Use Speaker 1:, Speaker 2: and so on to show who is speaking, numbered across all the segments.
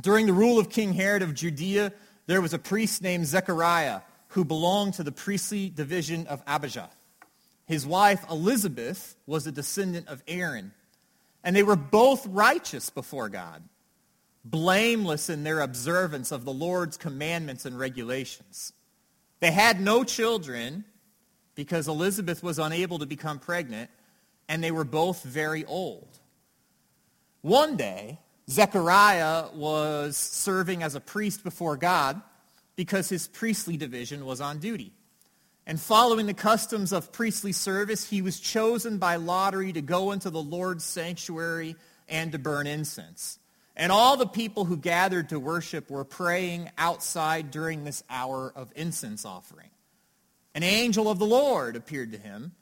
Speaker 1: During the rule of King Herod of Judea, there was a priest named Zechariah who belonged to the priestly division of Abijah. His wife Elizabeth was a descendant of Aaron, and they were both righteous before God, blameless in their observance of the Lord's commandments and regulations. They had no children because Elizabeth was unable to become pregnant, and they were both very old. One day, Zechariah was serving as a priest before God because his priestly division was on duty. And following the customs of priestly service, he was chosen by lottery to go into the Lord's sanctuary and to burn incense. And all the people who gathered to worship were praying outside during this hour of incense offering. An angel of the Lord appeared to him,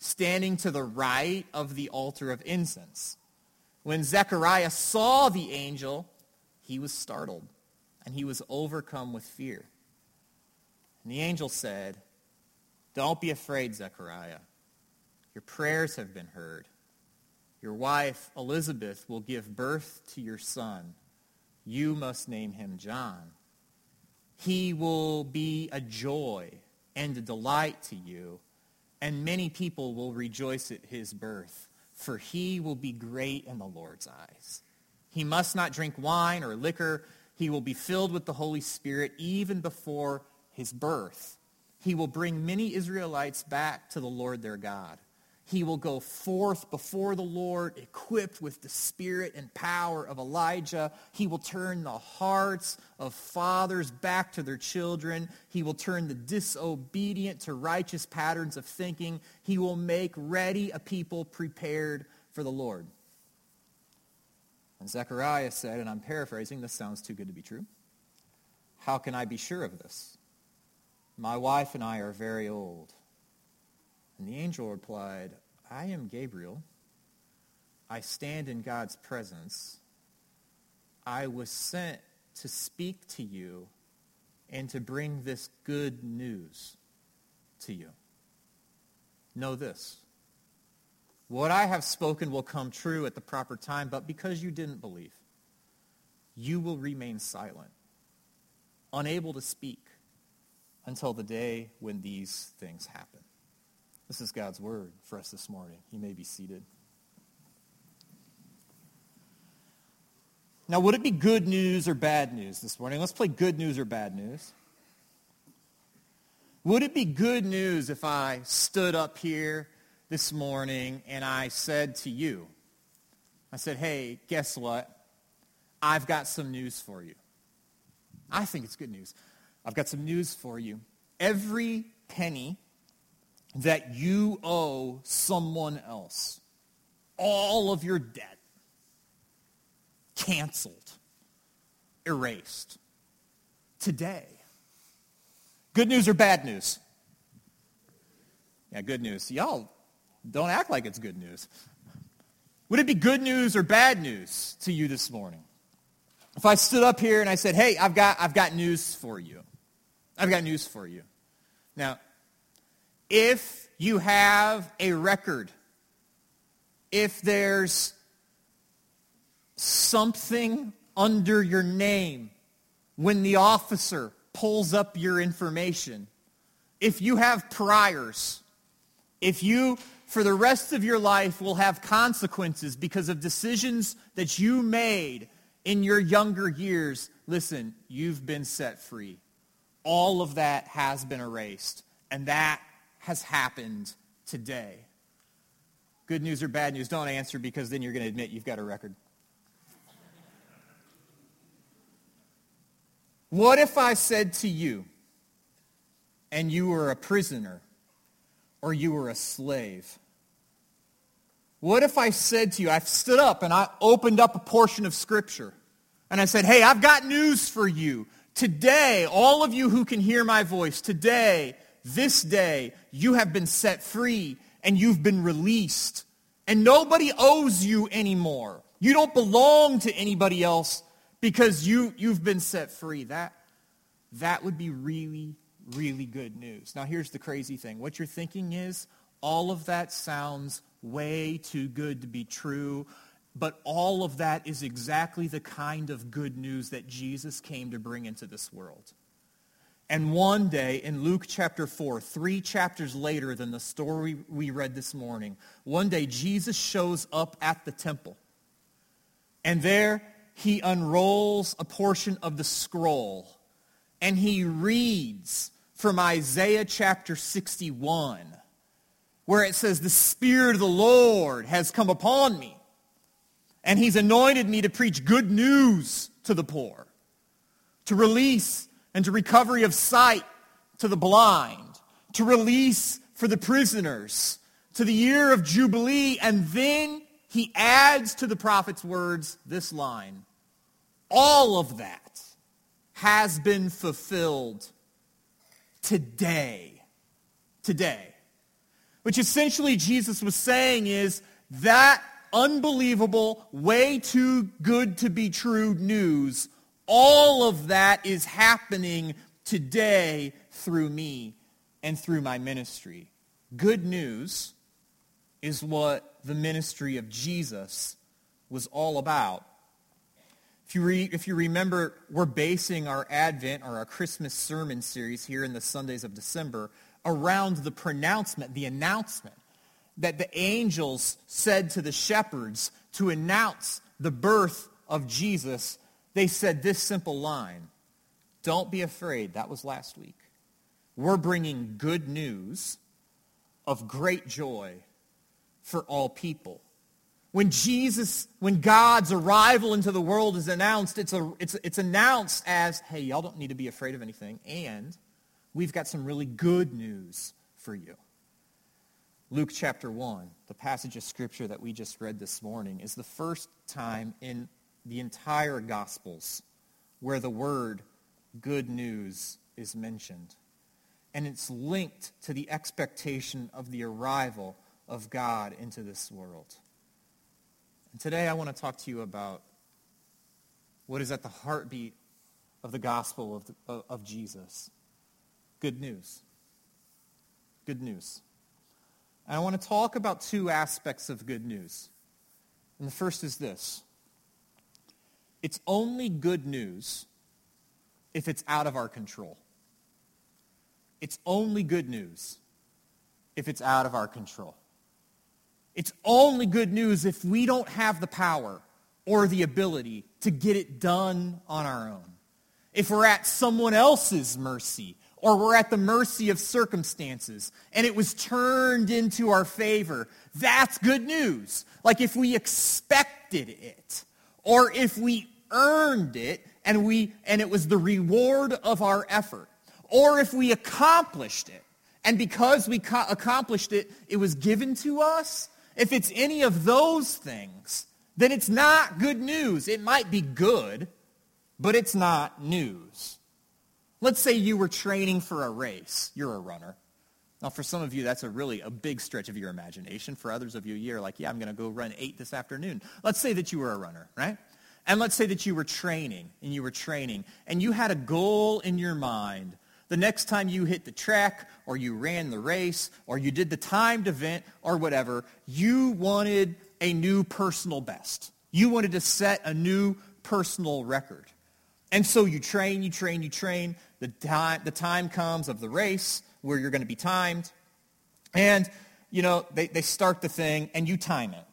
Speaker 1: standing to the right of the altar of incense. When Zechariah saw the angel, he was startled, and he was overcome with fear. And the angel said, Don't be afraid, Zechariah. Your prayers have been heard. Your wife, Elizabeth, will give birth to your son. You must name him John. He will be a joy and a delight to you, and many people will rejoice at his birth for he will be great in the Lord's eyes. He must not drink wine or liquor. He will be filled with the Holy Spirit even before his birth. He will bring many Israelites back to the Lord their God. He will go forth before the Lord, equipped with the spirit and power of Elijah. He will turn the hearts of fathers back to their children. He will turn the disobedient to righteous patterns of thinking. He will make ready a people prepared for the Lord. And Zechariah said, and I'm paraphrasing, this sounds too good to be true. How can I be sure of this? My wife and I are very old. And the angel replied, I am Gabriel. I stand in God's presence. I was sent to speak to you and to bring this good news to you. Know this. What I have spoken will come true at the proper time, but because you didn't believe, you will remain silent, unable to speak until the day when these things happen. This is God's word for us this morning. You may be seated. Now, would it be good news or bad news this morning? Let's play good news or bad news. Would it be good news if I stood up here this morning and I said to you, I said, hey, guess what? I've got some news for you. I think it's good news. I've got some news for you. Every penny that you owe someone else. All of your debt canceled, erased today. Good news or bad news? Yeah, good news. Y'all don't act like it's good news. Would it be good news or bad news to you this morning? If I stood up here and I said, hey, I've got, I've got news for you. I've got news for you. Now, if you have a record, if there's something under your name when the officer pulls up your information, if you have priors, if you, for the rest of your life, will have consequences because of decisions that you made in your younger years, listen, you've been set free. All of that has been erased. And that has happened today. Good news or bad news, don't answer because then you're going to admit you've got a record. What if I said to you, and you were a prisoner, or you were a slave? What if I said to you, I've stood up and I opened up a portion of Scripture, and I said, hey, I've got news for you. Today, all of you who can hear my voice, today, this day you have been set free and you've been released. And nobody owes you anymore. You don't belong to anybody else because you, you've been set free. That, that would be really, really good news. Now here's the crazy thing. What you're thinking is all of that sounds way too good to be true. But all of that is exactly the kind of good news that Jesus came to bring into this world. And one day in Luke chapter 4, three chapters later than the story we read this morning, one day Jesus shows up at the temple. And there he unrolls a portion of the scroll and he reads from Isaiah chapter 61 where it says, the Spirit of the Lord has come upon me and he's anointed me to preach good news to the poor, to release and to recovery of sight to the blind, to release for the prisoners, to the year of Jubilee. And then he adds to the prophet's words this line, all of that has been fulfilled today. Today. Which essentially Jesus was saying is that unbelievable, way too good to be true news all of that is happening today through me and through my ministry. Good news is what the ministry of Jesus was all about. If you, re, if you remember, we're basing our Advent or our Christmas sermon series here in the Sundays of December around the pronouncement, the announcement that the angels said to the shepherds to announce the birth of Jesus they said this simple line, don't be afraid. That was last week. We're bringing good news of great joy for all people. When Jesus, when God's arrival into the world is announced, it's, a, it's, it's announced as, hey, y'all don't need to be afraid of anything. And we've got some really good news for you. Luke chapter 1, the passage of scripture that we just read this morning, is the first time in the entire Gospels where the word good news is mentioned. And it's linked to the expectation of the arrival of God into this world. And today I want to talk to you about what is at the heartbeat of the gospel of, the, of Jesus. Good news. Good news. And I want to talk about two aspects of good news. And the first is this. It's only good news if it's out of our control. It's only good news if it's out of our control. It's only good news if we don't have the power or the ability to get it done on our own. If we're at someone else's mercy or we're at the mercy of circumstances and it was turned into our favor, that's good news. Like if we expected it or if we earned it and, we, and it was the reward of our effort. Or if we accomplished it, and because we co- accomplished it, it was given to us. If it's any of those things, then it's not good news. It might be good, but it's not news. Let's say you were training for a race. You're a runner. Now, for some of you, that's a really a big stretch of your imagination. For others of you, you're like, yeah, I'm going to go run eight this afternoon. Let's say that you were a runner, right? And let's say that you were training and you were training and you had a goal in your mind. The next time you hit the track or you ran the race or you did the timed event or whatever, you wanted a new personal best. You wanted to set a new personal record. And so you train, you train, you train. The time, the time comes of the race where you're going to be timed. And, you know, they, they start the thing and you time it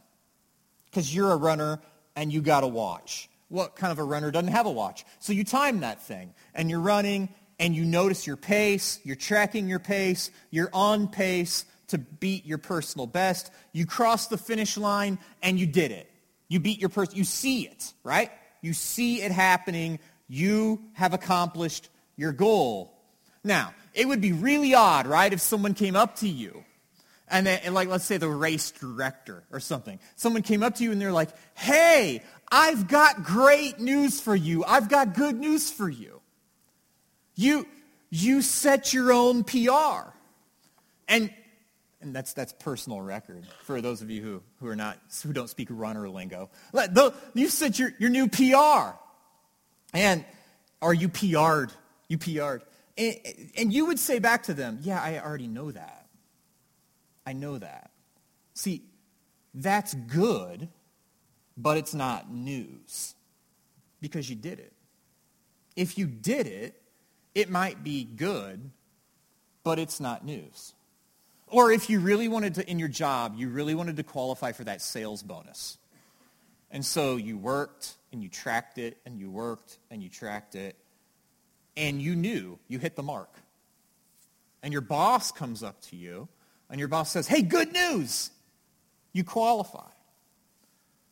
Speaker 1: because you're a runner and you got a watch. What kind of a runner doesn't have a watch? So you time that thing, and you're running, and you notice your pace, you're tracking your pace, you're on pace to beat your personal best. You cross the finish line, and you did it. You beat your person. You see it, right? You see it happening. You have accomplished your goal. Now, it would be really odd, right, if someone came up to you and, then, and like let's say the race director or something. Someone came up to you and they're like hey i've got great news for you. I've got good news for you. You you set your own pr and and that's that's personal record for those of you who, who are not who don't speak runner lingo. You set your, your new pr and are you pr'd you pr'd and, and you would say back to them yeah i already know that I know that. See, that's good, but it's not news because you did it. If you did it, it might be good, but it's not news. Or if you really wanted to, in your job, you really wanted to qualify for that sales bonus. And so you worked and you tracked it and you worked and you tracked it and you knew you hit the mark. And your boss comes up to you and your boss says, hey, good news. You qualify.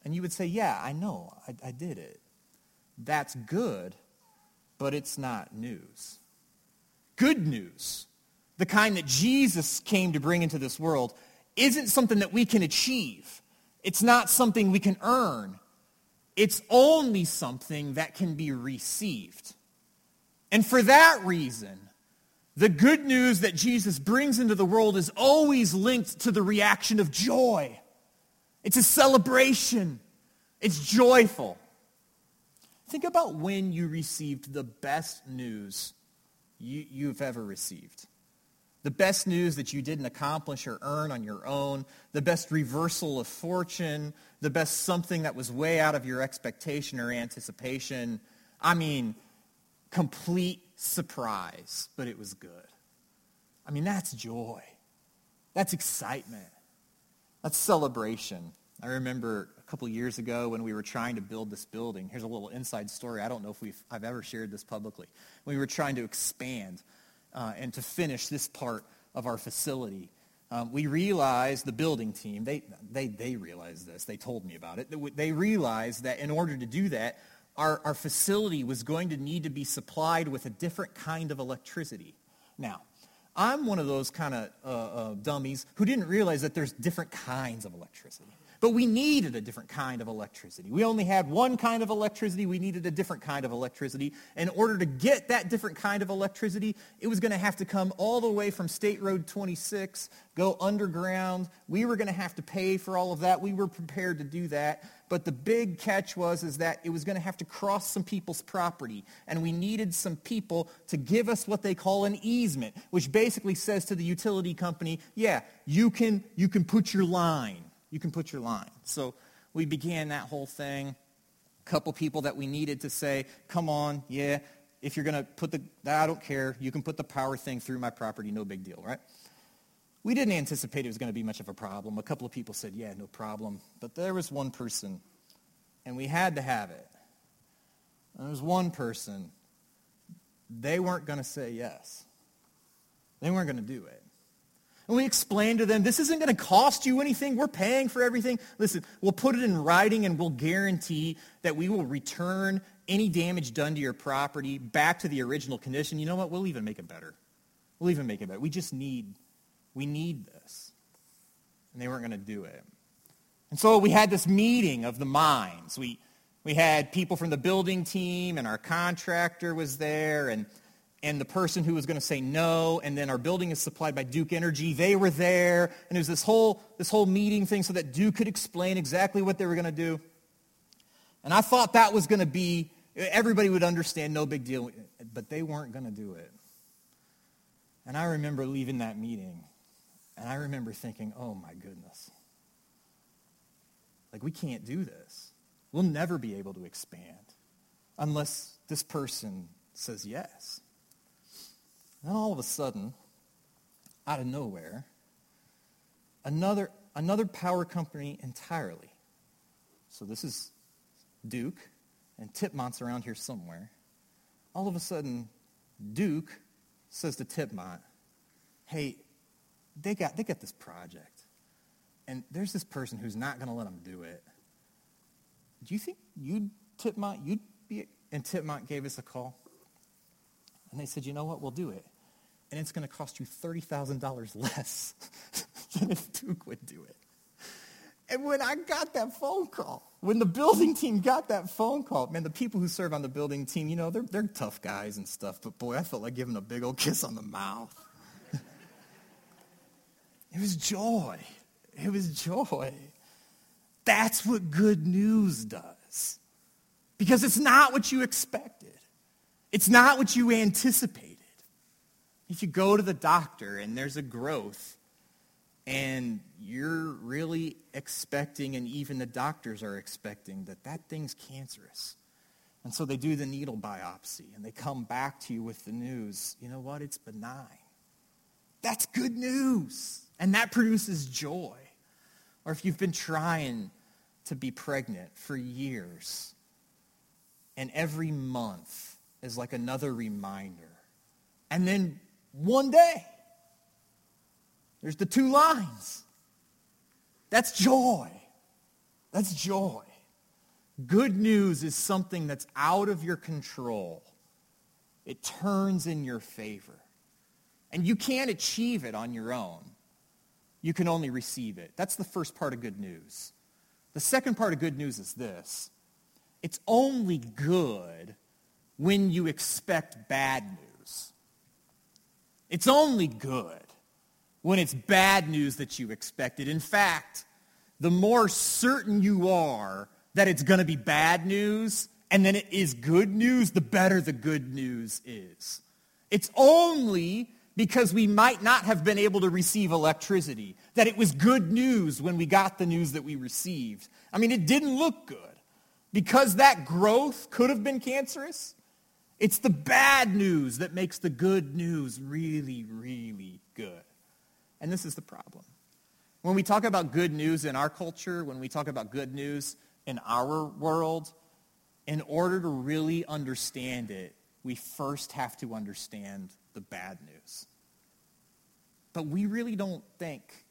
Speaker 1: And you would say, yeah, I know. I, I did it. That's good, but it's not news. Good news, the kind that Jesus came to bring into this world, isn't something that we can achieve. It's not something we can earn. It's only something that can be received. And for that reason, the good news that Jesus brings into the world is always linked to the reaction of joy. It's a celebration. It's joyful. Think about when you received the best news you, have ever received. The best news that you didn't accomplish or earn on your own. The best reversal of fortune. The best something that was way out of your expectation or anticipation. I mean, complete surprise, but it was good. I mean, that's joy. That's excitement. That's celebration. I remember a couple years ago when we were trying to build this building. Here's a little inside story. I don't know if we've, I've ever shared this publicly. We were trying to expand uh, and to finish this part of our facility. Um, we realized, the building team, they, they, they realized this. They told me about it. They realized that in order to do that, our, our facility was going to need to be supplied with a different kind of electricity. Now, I'm one of those kind of uh, uh, dummies who didn't realize that there's different kinds of electricity. But we needed a different kind of electricity. We only had one kind of electricity. We needed a different kind of electricity. In order to get that different kind of electricity, it was going to have to come all the way from State Road 26, go underground. We were going to have to pay for all of that. We were prepared to do that. But the big catch was is that it was going to have to cross some people's property. And we needed some people to give us what they call an easement, which basically says to the utility company, yeah, you can, you can put your line you can put your line. So we began that whole thing. A couple people that we needed to say, come on, yeah, if you're going to put the, I don't care, you can put the power thing through my property, no big deal, right? We didn't anticipate it was going to be much of a problem. A couple of people said, yeah, no problem. But there was one person, and we had to have it. And there was one person, they weren't going to say yes. They weren't going to do it. And we explained to them, this isn't going to cost you anything. We're paying for everything. Listen, we'll put it in writing and we'll guarantee that we will return any damage done to your property back to the original condition. You know what? We'll even make it better. We'll even make it better. We just need, we need this. And they weren't going to do it. And so we had this meeting of the minds. We, we had people from the building team and our contractor was there and and the person who was going to say no, and then our building is supplied by Duke Energy. They were there, and it was this whole, this whole meeting thing so that Duke could explain exactly what they were going to do. And I thought that was going to be, everybody would understand, no big deal, but they weren't going to do it. And I remember leaving that meeting, and I remember thinking, oh my goodness. Like, we can't do this. We'll never be able to expand unless this person says yes. And all of a sudden, out of nowhere, another, another power company entirely. So this is Duke, and Tipmont's around here somewhere. All of a sudden, Duke says to Tipmont, hey, they got, they got this project. And there's this person who's not going to let them do it. Do you think you'd, Tipmont, you'd be, and Tipmont gave us a call. And they said, you know what, we'll do it and it's going to cost you $30,000 less than if Duke would do it. And when I got that phone call, when the building team got that phone call, man, the people who serve on the building team, you know, they're, they're tough guys and stuff, but boy, I felt like giving a big old kiss on the mouth. It was joy. It was joy. That's what good news does. Because it's not what you expected. It's not what you anticipated. If you go to the doctor and there's a growth, and you're really expecting, and even the doctors are expecting, that that thing's cancerous. And so they do the needle biopsy, and they come back to you with the news, you know what, it's benign. That's good news. And that produces joy. Or if you've been trying to be pregnant for years, and every month is like another reminder. And then one day, there's the two lines. That's joy. That's joy. Good news is something that's out of your control. It turns in your favor. And you can't achieve it on your own. You can only receive it. That's the first part of good news. The second part of good news is this. It's only good when you expect bad news. It's only good when it's bad news that you expected. In fact, the more certain you are that it's going to be bad news and then it is good news, the better the good news is. It's only because we might not have been able to receive electricity that it was good news when we got the news that we received. I mean, it didn't look good. Because that growth could have been cancerous, it's the bad news that makes the good news really, really good. And this is the problem. When we talk about good news in our culture, when we talk about good news in our world, in order to really understand it, we first have to understand the bad news. But we really don't think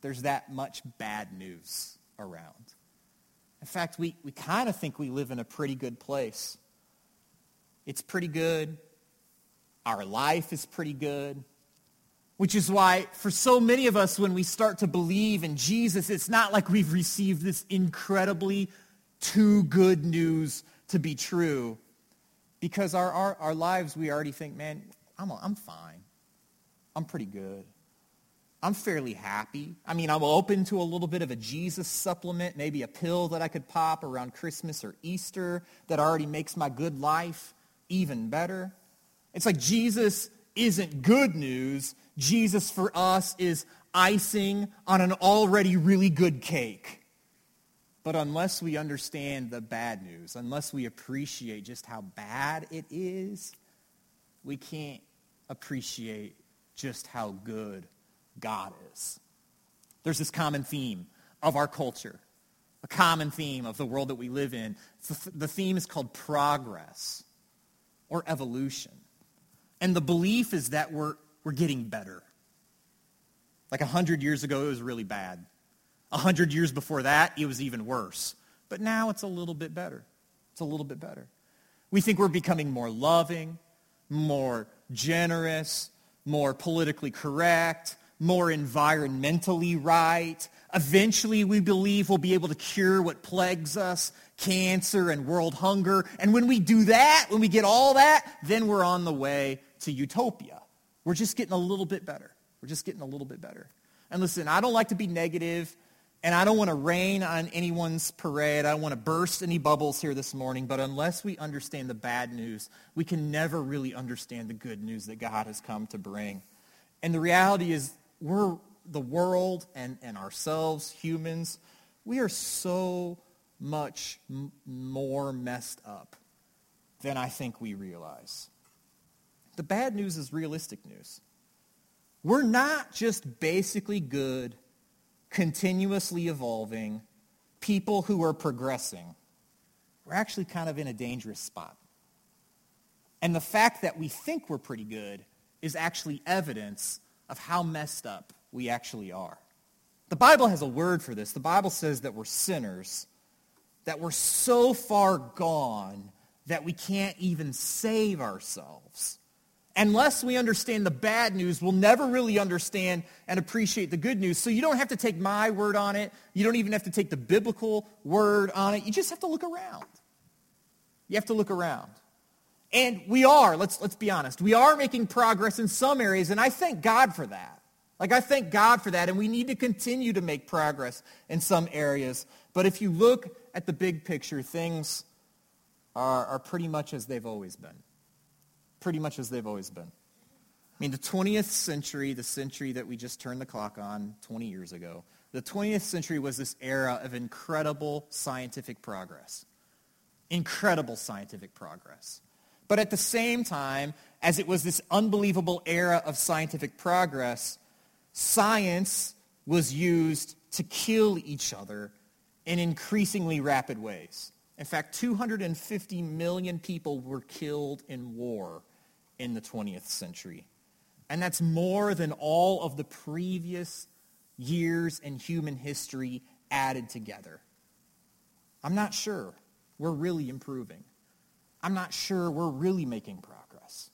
Speaker 1: there's that much bad news around. In fact, we, we kind of think we live in a pretty good place. It's pretty good. Our life is pretty good. Which is why, for so many of us, when we start to believe in Jesus, it's not like we've received this incredibly too good news to be true. Because our, our, our lives, we already think, man, I'm, I'm fine. I'm pretty good. I'm fairly happy. I mean, I'm open to a little bit of a Jesus supplement, maybe a pill that I could pop around Christmas or Easter that already makes my good life even better. It's like Jesus isn't good news. Jesus for us is icing on an already really good cake. But unless we understand the bad news, unless we appreciate just how bad it is, we can't appreciate just how good God is. There's this common theme of our culture, a common theme of the world that we live in. The theme is called progress or evolution. And the belief is that we're, we're getting better. Like a hundred years ago, it was really bad. A hundred years before that, it was even worse. But now it's a little bit better. It's a little bit better. We think we're becoming more loving, more generous, more politically correct, more environmentally right. Eventually, we believe we'll be able to cure what plagues us, cancer and world hunger. And when we do that, when we get all that, then we're on the way to utopia. We're just getting a little bit better. We're just getting a little bit better. And listen, I don't like to be negative, and I don't want to rain on anyone's parade. I don't want to burst any bubbles here this morning, but unless we understand the bad news, we can never really understand the good news that God has come to bring. And the reality is we're the world and, and ourselves, humans, we are so much m- more messed up than I think we realize. The bad news is realistic news. We're not just basically good, continuously evolving people who are progressing. We're actually kind of in a dangerous spot. And the fact that we think we're pretty good is actually evidence of how messed up we actually are. The Bible has a word for this. The Bible says that we're sinners, that we're so far gone that we can't even save ourselves. Unless we understand the bad news, we'll never really understand and appreciate the good news. So you don't have to take my word on it. You don't even have to take the biblical word on it. You just have to look around. You have to look around. And we are, let's, let's be honest, we are making progress in some areas, and I thank God for that. Like, I thank God for that, and we need to continue to make progress in some areas. But if you look at the big picture, things are, are pretty much as they've always been. Pretty much as they've always been. I mean, the 20th century, the century that we just turned the clock on 20 years ago, the 20th century was this era of incredible scientific progress. Incredible scientific progress. But at the same time, as it was this unbelievable era of scientific progress, science was used to kill each other in increasingly rapid ways. In fact, 250 million people were killed in war in the 20th century. And that's more than all of the previous years in human history added together. I'm not sure we're really improving. I'm not sure we're really making progress.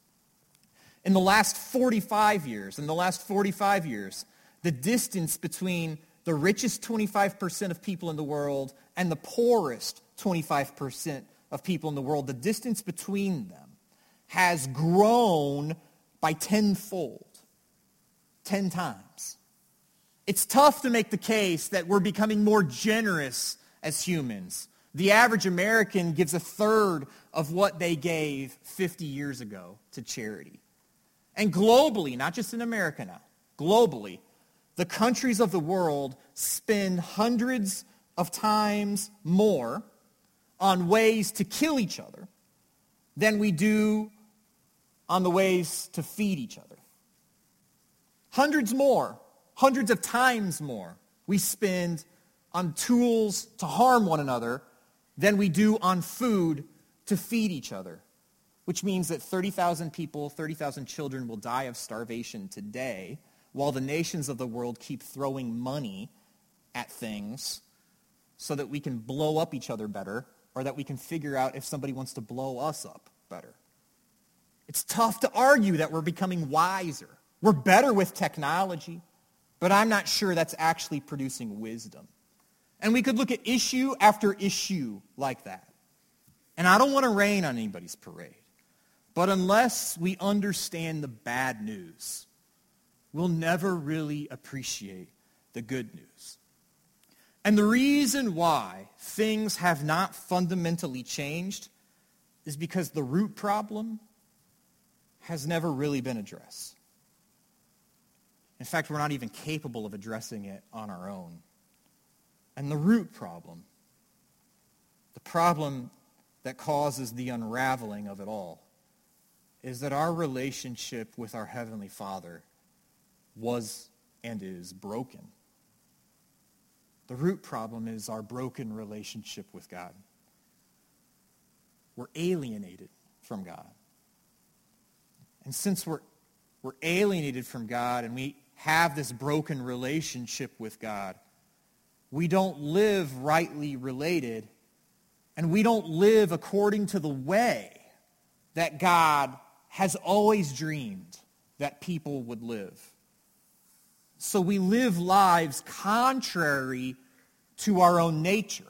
Speaker 1: In the last 45 years, in the last 45 years, the distance between the richest 25% of people in the world and the poorest 25% of people in the world, the distance between them has grown by tenfold, 10 times. It's tough to make the case that we're becoming more generous as humans. The average American gives a third of what they gave 50 years ago to charity. And globally, not just in America now, globally, the countries of the world spend hundreds of times more on ways to kill each other than we do on the ways to feed each other. Hundreds more, hundreds of times more we spend on tools to harm one another than we do on food to feed each other, which means that 30,000 people, 30,000 children will die of starvation today while the nations of the world keep throwing money at things so that we can blow up each other better or that we can figure out if somebody wants to blow us up better. It's tough to argue that we're becoming wiser. We're better with technology, but I'm not sure that's actually producing wisdom. And we could look at issue after issue like that. And I don't want to rain on anybody's parade. But unless we understand the bad news, we'll never really appreciate the good news. And the reason why things have not fundamentally changed is because the root problem has never really been addressed. In fact, we're not even capable of addressing it on our own. And the root problem, the problem that causes the unraveling of it all, is that our relationship with our Heavenly Father was and is broken. The root problem is our broken relationship with God. We're alienated from God. And since we're, we're alienated from God and we have this broken relationship with God, we don't live rightly related and we don't live according to the way that God has always dreamed that people would live. So we live lives contrary to our own nature.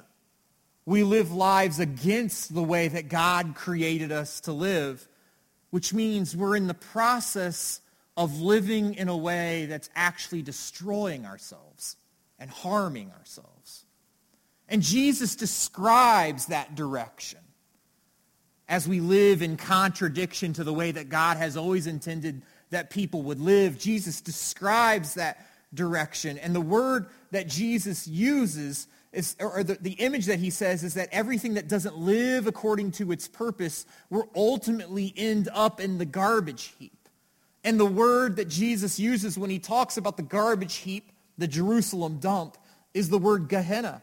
Speaker 1: We live lives against the way that God created us to live, which means we're in the process of living in a way that's actually destroying ourselves and harming ourselves. And Jesus describes that direction as we live in contradiction to the way that God has always intended that people would live. Jesus describes that direction. And the word that Jesus uses is, or the, the image that he says is that everything that doesn't live according to its purpose will ultimately end up in the garbage heap. And the word that Jesus uses when he talks about the garbage heap, the Jerusalem dump, is the word Gehenna.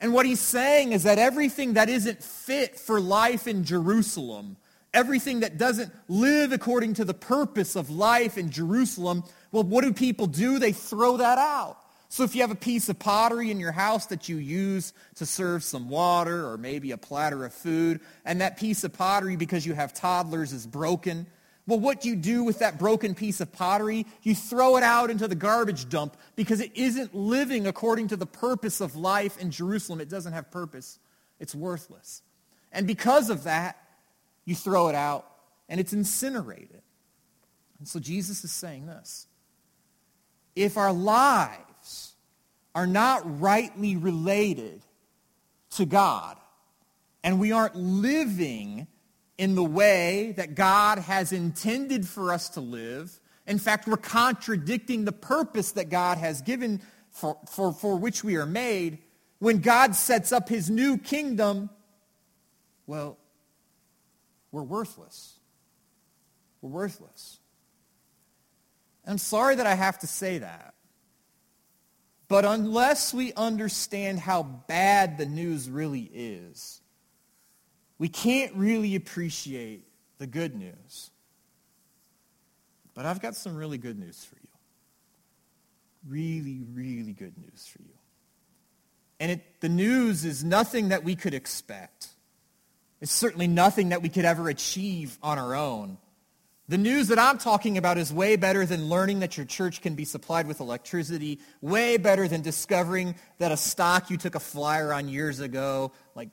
Speaker 1: And what he's saying is that everything that isn't fit for life in Jerusalem everything that doesn't live according to the purpose of life in Jerusalem, well, what do people do? They throw that out. So if you have a piece of pottery in your house that you use to serve some water or maybe a platter of food, and that piece of pottery, because you have toddlers, is broken, well, what do you do with that broken piece of pottery? You throw it out into the garbage dump because it isn't living according to the purpose of life in Jerusalem. It doesn't have purpose. It's worthless. And because of that, you throw it out, and it's incinerated. And so Jesus is saying this. If our lives are not rightly related to God, and we aren't living in the way that God has intended for us to live. In fact, we're contradicting the purpose that God has given for, for, for which we are made. When God sets up his new kingdom, well, we're worthless. We're worthless. I'm sorry that I have to say that. But unless we understand how bad the news really is, we can't really appreciate the good news. But I've got some really good news for you. Really, really good news for you. And it, the news is nothing that we could expect. It's certainly nothing that we could ever achieve on our own. The news that I'm talking about is way better than learning that your church can be supplied with electricity, way better than discovering that a stock you took a flyer on years ago, like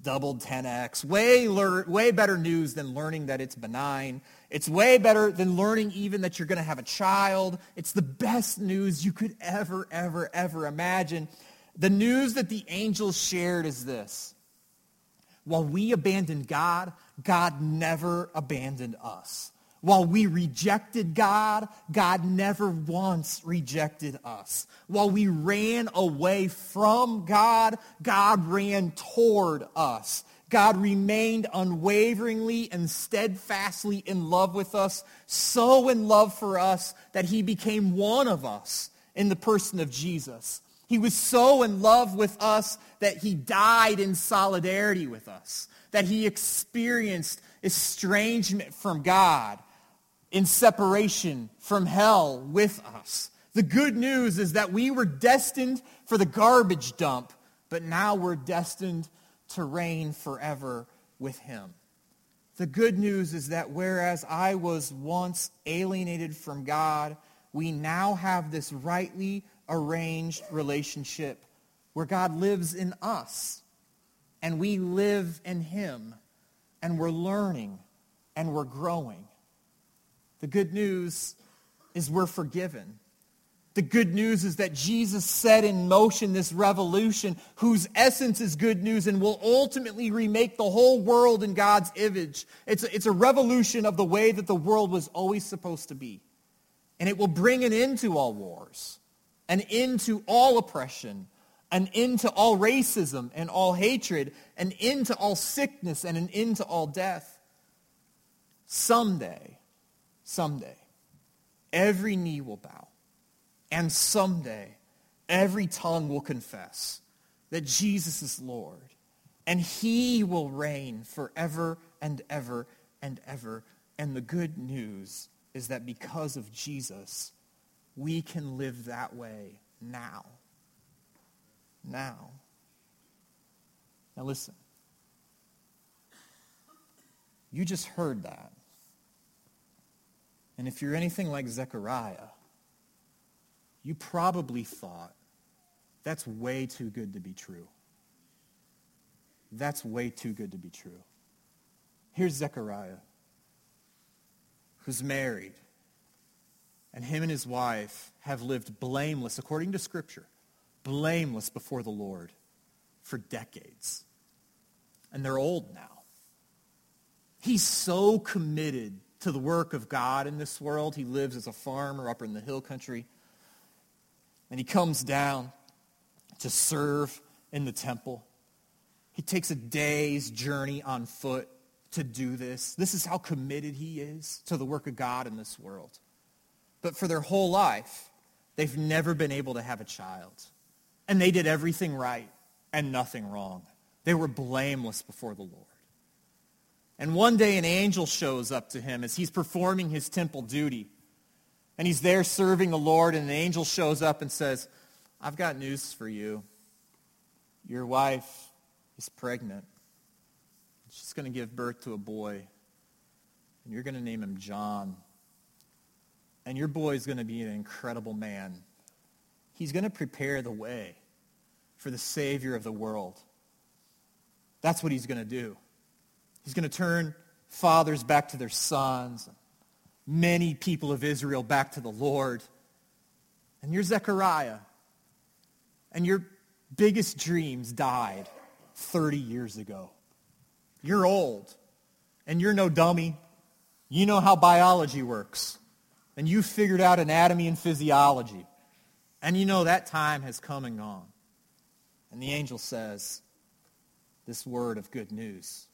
Speaker 1: doubled 10x. Way, way better news than learning that it's benign. It's way better than learning even that you're going to have a child. It's the best news you could ever, ever, ever imagine. The news that the angels shared is this. While we abandoned God, God never abandoned us. While we rejected God, God never once rejected us. While we ran away from God, God ran toward us. God remained unwaveringly and steadfastly in love with us, so in love for us that he became one of us in the person of Jesus. He was so in love with us that he died in solidarity with us, that he experienced estrangement from God in separation from hell with us. The good news is that we were destined for the garbage dump, but now we're destined to reign forever with him. The good news is that whereas I was once alienated from God, we now have this rightly arranged relationship where God lives in us and we live in him and we're learning and we're growing. The good news is we're forgiven. The good news is that Jesus set in motion this revolution whose essence is good news and will ultimately remake the whole world in God's image. It's a, it's a revolution of the way that the world was always supposed to be. And it will bring an end to all wars, an end to all oppression, an end to all racism and all hatred, an end to all sickness and an end to all death. Someday, someday, every knee will bow. And someday, every tongue will confess that Jesus is Lord. And he will reign forever and ever and ever. And the good news is that because of Jesus, we can live that way now. Now. Now listen. You just heard that. And if you're anything like Zechariah, you probably thought, that's way too good to be true. That's way too good to be true. Here's Zechariah, who's married, and him and his wife have lived blameless, according to Scripture, blameless before the Lord for decades. And they're old now. He's so committed to the work of God in this world. He lives as a farmer up in the hill country. And he comes down to serve in the temple. He takes a day's journey on foot to do this. This is how committed he is to the work of God in this world. But for their whole life, they've never been able to have a child. And they did everything right and nothing wrong. They were blameless before the Lord. And one day an angel shows up to him as he's performing his temple duty. And he's there serving the Lord, and an angel shows up and says, I've got news for you. Your wife is pregnant. She's going to give birth to a boy, and you're going to name him John. And your boy is going to be an incredible man. He's going to prepare the way for the Savior of the world. That's what he's going to do. He's going to turn fathers back to their sons, many people of Israel back to the Lord. And you're Zechariah. And your biggest dreams died 30 years ago. You're old. and you're no dummy. You know how biology works. And you figured out anatomy and physiology. And you know that time has come and gone. And the angel says this word of good news.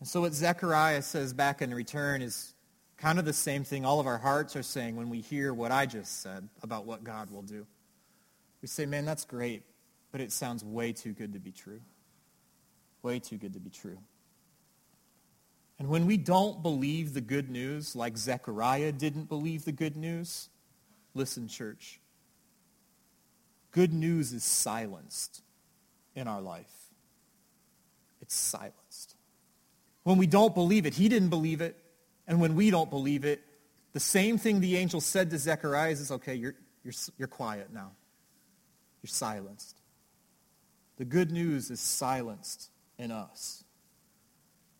Speaker 1: And so what Zechariah says back in return is kind of the same thing all of our hearts are saying when we hear what I just said about what God will do. We say, man, that's great, but it sounds way too good to be true. Way too good to be true. And when we don't believe the good news like Zechariah didn't believe the good news, listen, church, good news is silenced in our life. It's silenced. When we don't believe it, he didn't believe it. And when we don't believe it, the same thing the angel said to Zechariah is, okay, you're, you're, you're quiet now. You're silenced. The good news is silenced in us.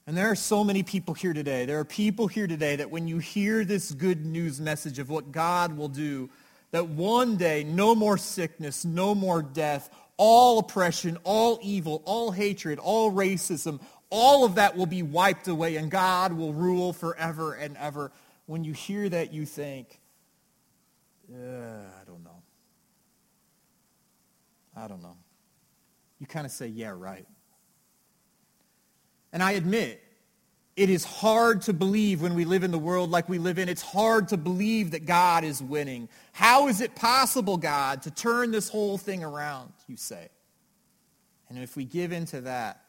Speaker 1: And there are so many people here today. There are people here today that when you hear this good news message of what God will do, that one day no more sickness, no more death, all oppression, all evil, all hatred, all racism, all of that will be wiped away and God will rule forever and ever. When you hear that, you think, uh, I don't know. I don't know. You kind of say, yeah, right. And I admit, it is hard to believe when we live in the world like we live in. It's hard to believe that God is winning. How is it possible, God, to turn this whole thing around, you say? And if we give in to that,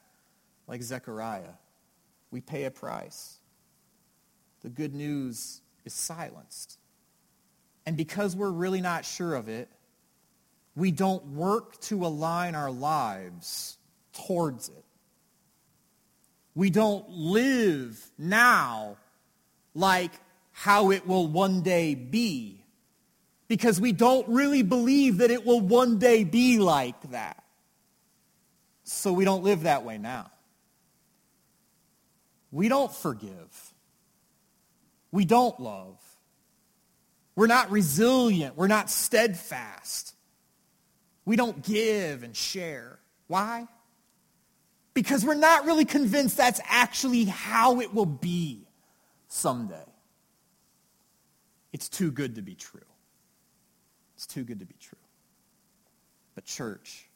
Speaker 1: like Zechariah, we pay a price. The good news is silenced. And because we're really not sure of it, we don't work to align our lives towards it. We don't live now like how it will one day be because we don't really believe that it will one day be like that. So we don't live that way now. We don't forgive. We don't love. We're not resilient. We're not steadfast. We don't give and share. Why? Because we're not really convinced that's actually how it will be someday. It's too good to be true. It's too good to be true. But church,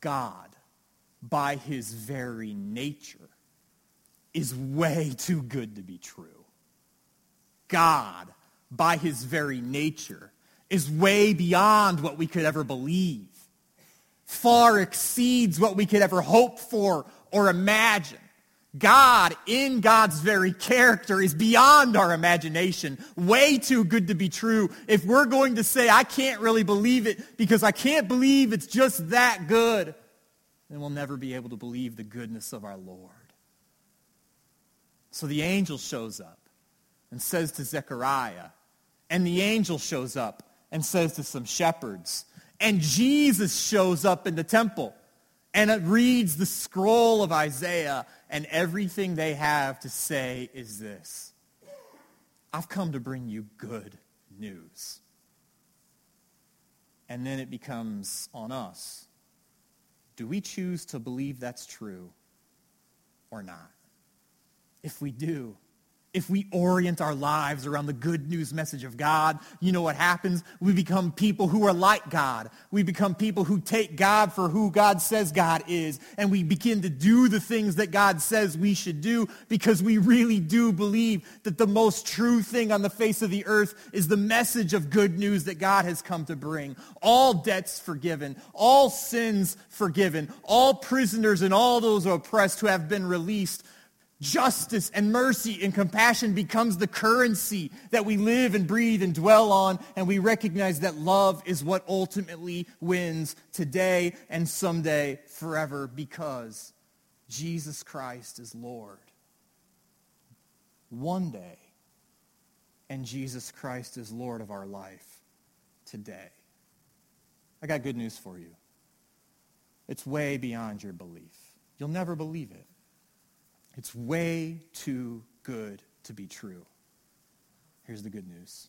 Speaker 1: God, by his very nature, is way too good to be true. God, by his very nature, is way beyond what we could ever believe, far exceeds what we could ever hope for or imagine. God, in God's very character, is beyond our imagination, way too good to be true. If we're going to say, I can't really believe it because I can't believe it's just that good, then we'll never be able to believe the goodness of our Lord. So the angel shows up and says to Zechariah, and the angel shows up and says to some shepherds, and Jesus shows up in the temple and it reads the scroll of Isaiah, and everything they have to say is this. I've come to bring you good news. And then it becomes on us. Do we choose to believe that's true or not? If we do, if we orient our lives around the good news message of God, you know what happens? We become people who are like God. We become people who take God for who God says God is. And we begin to do the things that God says we should do because we really do believe that the most true thing on the face of the earth is the message of good news that God has come to bring. All debts forgiven, all sins forgiven, all prisoners and all those oppressed who have been released Justice and mercy and compassion becomes the currency that we live and breathe and dwell on, and we recognize that love is what ultimately wins today and someday forever because Jesus Christ is Lord. One day, and Jesus Christ is Lord of our life today. I got good news for you. It's way beyond your belief. You'll never believe it. It's way too good to be true. Here's the good news.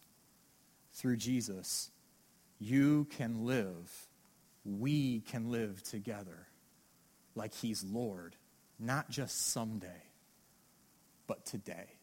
Speaker 1: Through Jesus, you can live, we can live together like he's Lord, not just someday, but today.